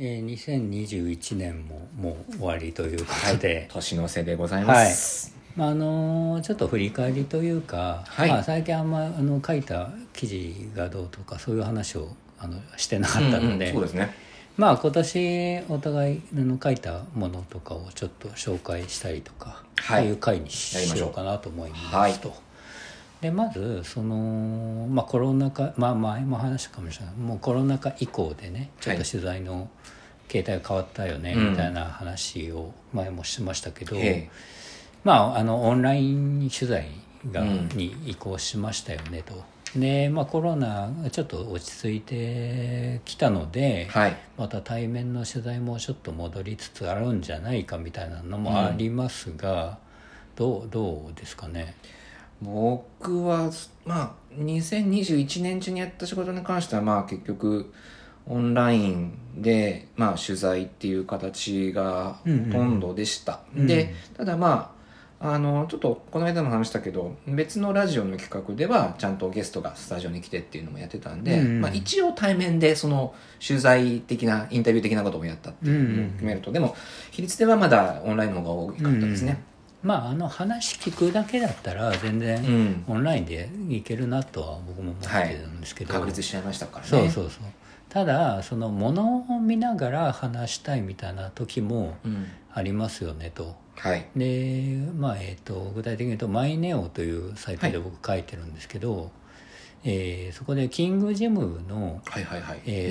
えー、2021年ももう終わりということで、年の瀬でございます、まああのちょっと振り返りというか、はい。まあ、最近あんまあの書いた記事がどうとかそういう話をあのしてなかったので、うんうんそうですね。まあ今年お互いあの書いたものとかをちょっと紹介したりとか、はい。そういう回にしやりましょうようかなと思いますはい。と。でまずその、まあ、コロナ禍まあ前も話したかもしれない。もうコロナ禍以降でねちょっと取材の形態が変わったよね、うん。みたいな話を前もしましたけど、ええ。まああのオンライン取材が、うん。に移行しましたよねと。でまあ、コロナがちょっと落ち着いてきたので、はい。また対面の取材もちょっと戻りつつあるんじゃないかみたいなのもありますが、どうどうですかね？僕はまあ2021年中にやった仕事に関してはまあ結局オンラインで、まあ、取材っていう形がほとんどでした、うん。うんでただまああのちょっとこの間も話したけど別のラジオの企画ではちゃんとゲストがスタジオに来てっていうのもやってたんで、うんうん。まあ、一応対面でその取材的なインタビュー的なこともやったっていうのを決めると、でも比率ではまだオンラインの方が多かったですね、まああの話聞くだけだったら全うん。然オンラインでいけるなとは僕も思ってるんですけど、確立しちゃいましたからね。そうそうそう。ただそのものを見ながら話したいみたいな時もうん。ありますよねと。はい。でまあえー、と具体的に言うと「マイネオ」というサイトではい。僕書いてるんですけど、えーそこでキングジムの、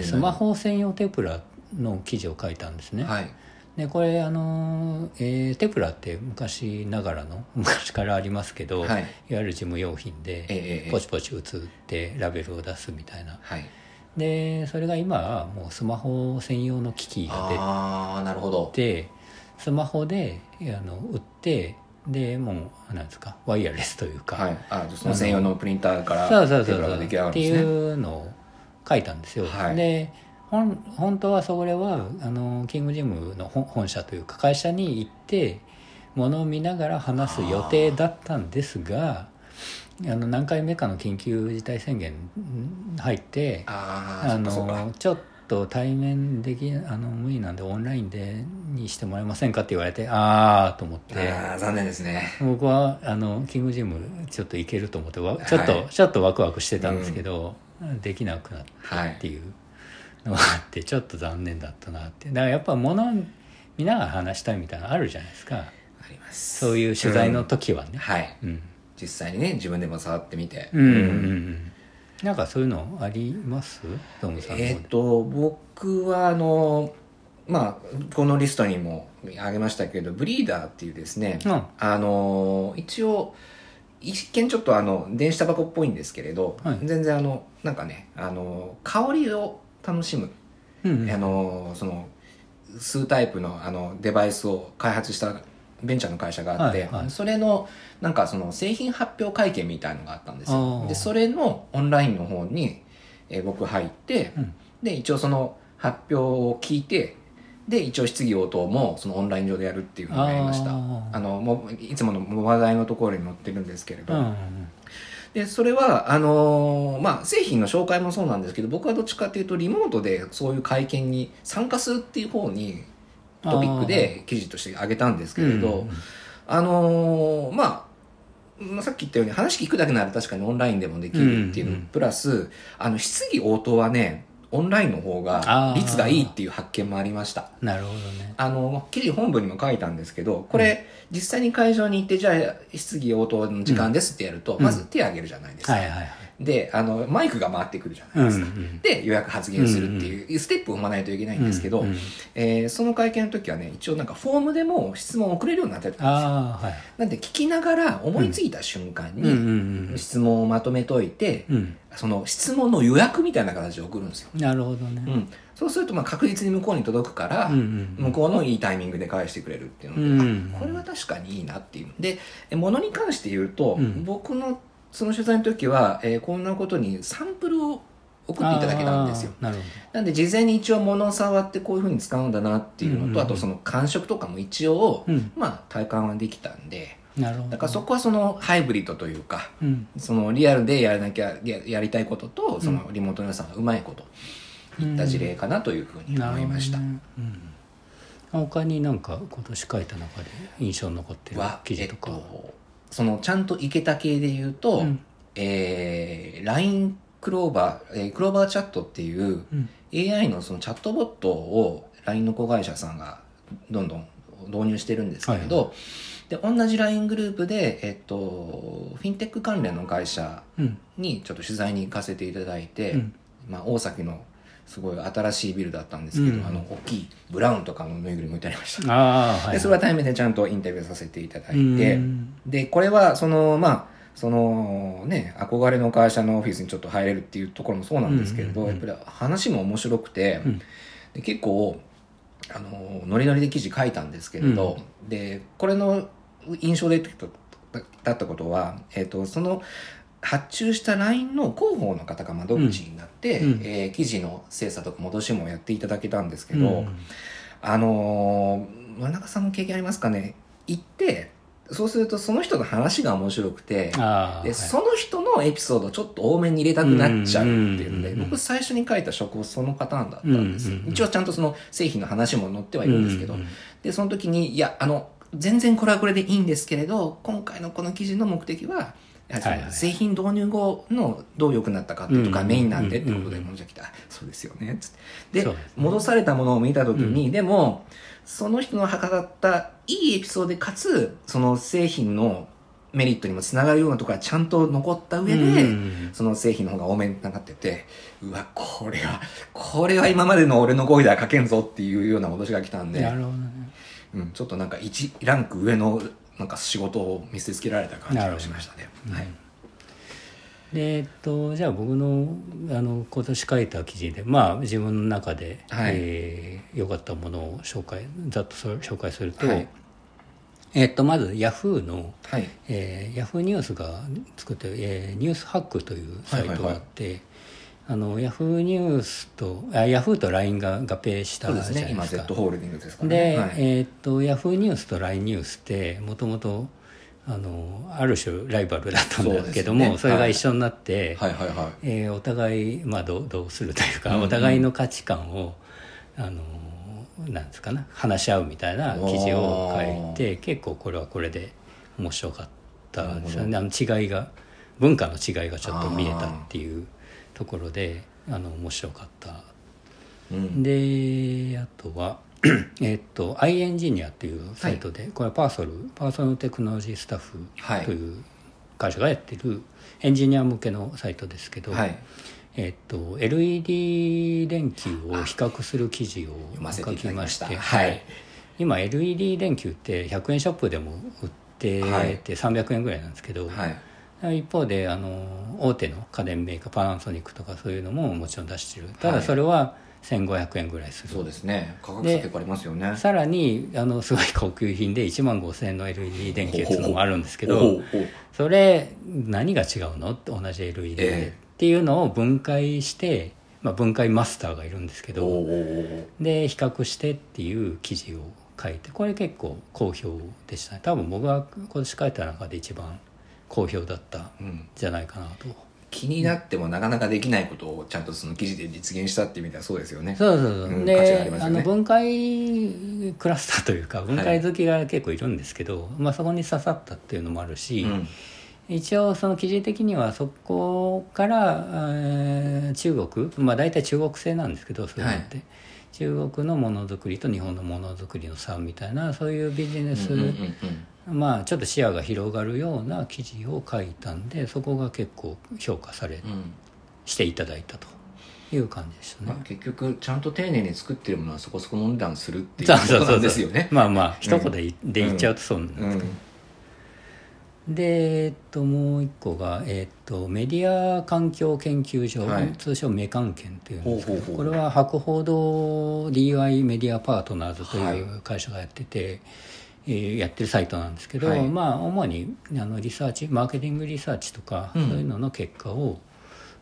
スマホ専用テプラの記事を書いたんですね、はいでこれあの、えーテプラって昔ながらの 昔からありますけど、はい。い、わゆる事務用品でええポチポチ打つってラベルを出すみたいな。はい。でそれが今はもうスマホ専用の機器がああなるほど。出てスマホであの売ってでもうなんですかワイヤレスというか、はい。あその専用のプリンターからそうそうそうそう。っていうのを書いたんですよ、はい。でほん本当はそれはあのキングジムの本本社というか会社に行ってものを見ながら話す予定だったんですがあの何回目かの緊急事態宣言ん入ってあのちょっと対面できあの無理なんでオンラインでにしてもらえませんかって言われてああと思って。残念ですね。僕はあのキングジムちょっと行けると思ってわちょっと、はい。ちょっとワクワクしてたんですけど、できなくなったはいっていうのがあってちょっと残念だったなって。だからやっぱ物を見ながら話したいみたいなのあるじゃないですか。あります。そういう取材の時はね、はい。うん。実際にね自分でも触ってみて。うんうんうん。うん。なんかそういうのあります？トムさんえっ、と僕はあのまあこのリストにもあげましたけどブリーダーっていうですね、うん。あの一応一見ちょっとあの電子タバコっぽいんですけれど、はい。全然あのなんかねあの香りを楽しむ、うんうん。あのその数タイプのあのデバイスを開発したベンチャーの会社があって、はいはい。それのなんかその製品発表会見みたいのがあったんですあよー。でそれのオンラインの方に、えー僕入って、うん。で一応その発表を聞いてで一応質疑応答もそのオンライン上でやるっていうのをやりました。あのもういつもの話題のところに載ってるんですけれど、うんうんでそれはあのーまあ、製品の紹介もそうなんですけど僕はどっちかというとリモートでそういう会見に参加するっていう方にトピックで記事として挙げたんですけれど、あのーまあまあさっき言ったように話聞くだけなら確かにオンラインでもできるっていうプラスあの質疑応答はねオンラインの方が率がいいっていう発見もありました。なるほどね。あの記事本文にも書いたんですけどこれ、実際に会場に行ってじゃあ質疑応答の時間ですってやると、うん。まず手を挙げるじゃないですか、はいはいはいであのマイクが回ってくるじゃないですか、うんうんで予約発言するっていうステップを踏まないといけないんですけど、うんうんえーその会見の時はね一応なんかフォームでも質問を送れるようになってたんですよ。はいなんで聞きながら思いついた瞬間うんうんに質問をまとめといて、うん。うんその質問の予約みたいな形で送るんですよ、なるほどね。うん、そうするとまあ確実に向こうに届くから、うんうん向こうのいいタイミングで返してくれるっていうので、うん。あこれは確かにいいなっていうでえ物に関して言うと、うん僕のその取材の時は、えーこんなことにサンプルを送っていただけたんですよ。ななんで事前に一応物を触ってこういうふうに使うんだなっていうのと、うんうん。うんあとその感触とかも一応、うん。まあ体感はできたんでどなるほど。だからそこはそのハイブリッドというかうん。そのリアルでやらなきゃややりたいこととそのリモートの良さがうまいこといった事例かなというふうに思いました、なるほどね。うん。他になんか今年書いた中で印象に残ってるは記事とか、えっと、そのちゃんといけた系で言うと、うん。えー、LINE クローバー、えークローバーチャットっていううん。AI のそのチャットボットを LINE の子会社さんがどんどん導入してるんですけれど、で同じ LINE グループで、えっと、フィンテック関連の会社うん。にちょっと取材に行かせていただいて、うん。まあ、大崎のすごい新しいビルだったんですけど、うん。あの大きいブラウンとかのぬいぐるみ置いてありました。はいでそれは対面でちゃんとインタビューさせていただいて、うん。でこれはそのまあそのね憧れの会社のオフィスにちょっと入れるっていうところもそうなんですけれど、うんうんうん。やっぱり話も面白くて、うん。で結構あのノリノリで記事書いたんですけれど、でこれの印象でだったことは、えっとその発注した LINE の広報の方が窓口になって、うん。うん。えー記事の精査とか戻しもやっていただけたんですけど、うん。あのー、村中さんも経験ありますかね？行ってそうするとその人の話が面白くてで、はい。その人のエピソードをちょっと多めに入れたくなっちゃうっていうので、うん。僕最初に書いた職をそのパターンだったんですよ、うんうんうん一応ちゃんとその製品の話も載ってはいるんですけど、うんうん。でその時にいやあの全然これはこれでいいんですけれど今回のこの記事の目的は製品導入後のどう良くなったかっていうとがうん。メインなんでってことでうんもじゃ来た、そうですよね。でね。戻されたものを見た時に、でもその人の図ったいいエピソードでかつその製品のメリットにもつながるようなところがちゃんと残った上で、うんその製品の方が多めにつながっててうわこれはこれは今までの俺の語彙では書けんぞっていうような戻しが来たんで。ね。うん、ちょっとなんか1ランク上のなんか仕事を見せつけられた感じがしましたね。はい、でえっとじゃあ僕のあの今年書いた記事でまあ自分の中で良、はい。えー良かったものを紹介ざっと紹介すると、はい。えっとまずヤフーのはい。えーヤフーニュースが作ってる、えーニュースハックというサイトがあって、あのヤフーニュースとあヤフーと LINE が合併したそうですね今じゃないですか。Z ホールディングスですからで、ね。はい。えーっとヤフーニュースと LINE ニュースってもともとあのある種ライバルだったんだけどもそ,、ね。れが一緒になって、えーお互い、まあ、どうどうするというか、うんうん。お互いの価値観をあのなんですかな話し合うみたいな記事を書いて結構これはこれで面白かったですよね。あの違いが文化の違いがちょっと見えたっていうところであの面白かった。うん。であとは えっと i エンジニアっていうサイトで、これはパーソルパーソナルテクノロジースタッフはい。という会社がやってるエンジニア向けのサイトですけど、はい。えっと LED 電球を比較する記事を書きましてはい。今 LED 電球って100円ショップでも売ってはい。て300円ぐらいなんですけど、はい一方であの大手の家電メーカーパナソニックとかそういうのももちろん出してる。ただはいそれは1500円ぐらいする、そうですね。価格差結構ありますよね。さらにあのすごい高級品で1万5000円の LED 電球っていうのもあるんですけどそれ何が違うの？って同じ LED で、ええ。っていうのを分解して、まあ、分解マスターがいるんですけどで比較してっていう記事を書いてこれ結構好評でしたね。多分僕が今年書いた中で一番好評だったじゃないかなと。気になってもなかなかできないことをちゃんとその記事で実現したっていう意味ではそうですよね。そうそうそう、うんでますよね。あの分解クラスターというか分解好きが結構いるんですけど、まあ、そこに刺さったっていうのもあるし、うん。一応その記事的にはそこから、えー中国まあ大体中国製なんですけどそういうのって、中国のものづくりと日本のものづくりの差みたいなそういうビジネス、まあちょっと視野が広がるような記事を書いたんでそこが結構評価されうん。うんしていただいたという感じでしたね。まあ、結局ちゃんと丁寧に作ってるものはそこそこのお値段するっていうことなんですよね。まあまあ一言で,、で言っちゃうとそうなんですけど、うん。で、えっと、もう一個が、えっと、メディア環境研究所、はい。通称メカン研っていうんですけどこれは博報堂 DI メディアパートナーズとはい。いう会社がやってて、えーやってるサイトなんですけど、はいまあ主にあのリサーチマーケティングリサーチとか、うんそういうのの結果を、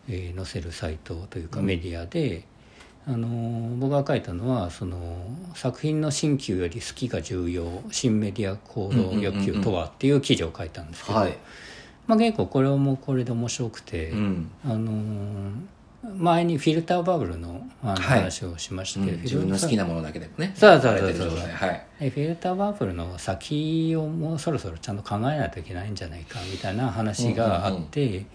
えー載せるサイトというかうんメディアで、あのー僕が書いたのはその作品の新旧より好きが重要新メディア行動欲求とはっていう記事を書いたんですけど、はい。まあ、結構これもこれで面白くて、うん。あのー前にフィルターバブルのあのはい。話をしましたけど、うん。自分の好きなものだけでもね。そうそうそうそうはい。でフィルターバブルの先をもうそろそろちゃんと考えないといけないんじゃないかみたいな話があって、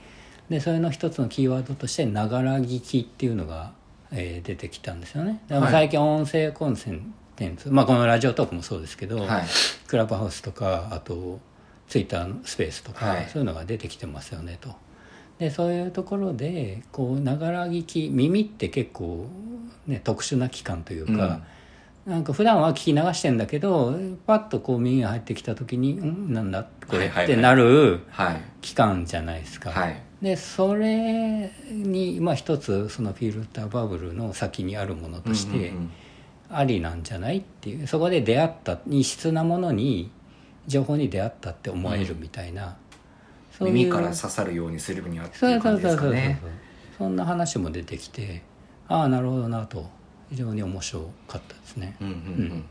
でそれの一つのキーワードとして「ながら聞き」っていうのが、えー出てきたんですよね。でもはい。最近音声コンセンテンツ、まあ、このラジオトークもそうですけど、はい。クラブハウスとかあとツイッターのスペースとか、はい。そういうのが出てきてますよねと。でそういうところでこうながら聞き耳って結構、ね、特殊な器官というか、なんか普段は聞き流してんだけどパッとこう耳が入ってきた時に「んなんだこれ」はいはい。はいってなるはい。器官じゃないですか。はい。でそれに、まあ、一つそのフィルターバブルの先にあるものとして、うんうんうん。ありなんじゃないっていうそこで出会った異質なものに情報に出会ったって思えるみたいな、そういう耳から刺さるようにするにはっていう感じですかね。そんな話も出てきてああなるほどなと非常に面白かったですね、うんうんうん。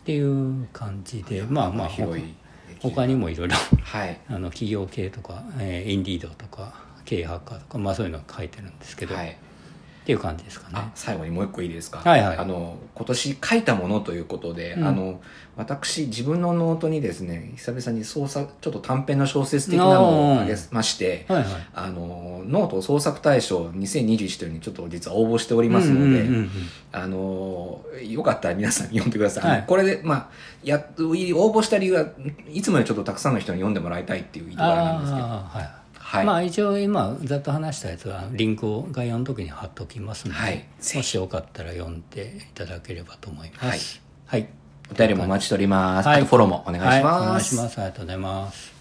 っていう感じでまあまあ広い他他にもいろいろはい。あの企業系とか、えーインディードとか経営ハッカーとか、まあ、そういうのが書いてるんですけど、はいっていう感じですかね。あ最後にもう一個いいですか、はいはい。あの今年書いたものということで、うん。あの私自分のノートにですね久々に創作ちょっと短編の小説的なのをあげまして、はいはい。あのノート創作大賞2021というのにちょっと実は応募しておりますので、うんうんうんうんあのよかったら皆さん読んでください、はい。これでまあや応募した理由はいつもよりちょっとたくさんの人に読んでもらいたいっていう意図からなんですけどはい、まあ一応今ざっと話したやつはリンクを概要の時に貼っておきますので、はい。ぜもしよかったら読んでいただければと思います。はい、お便りもお待ちしております、はい。フォローもお願いします、はいお願いします。ありがとうございます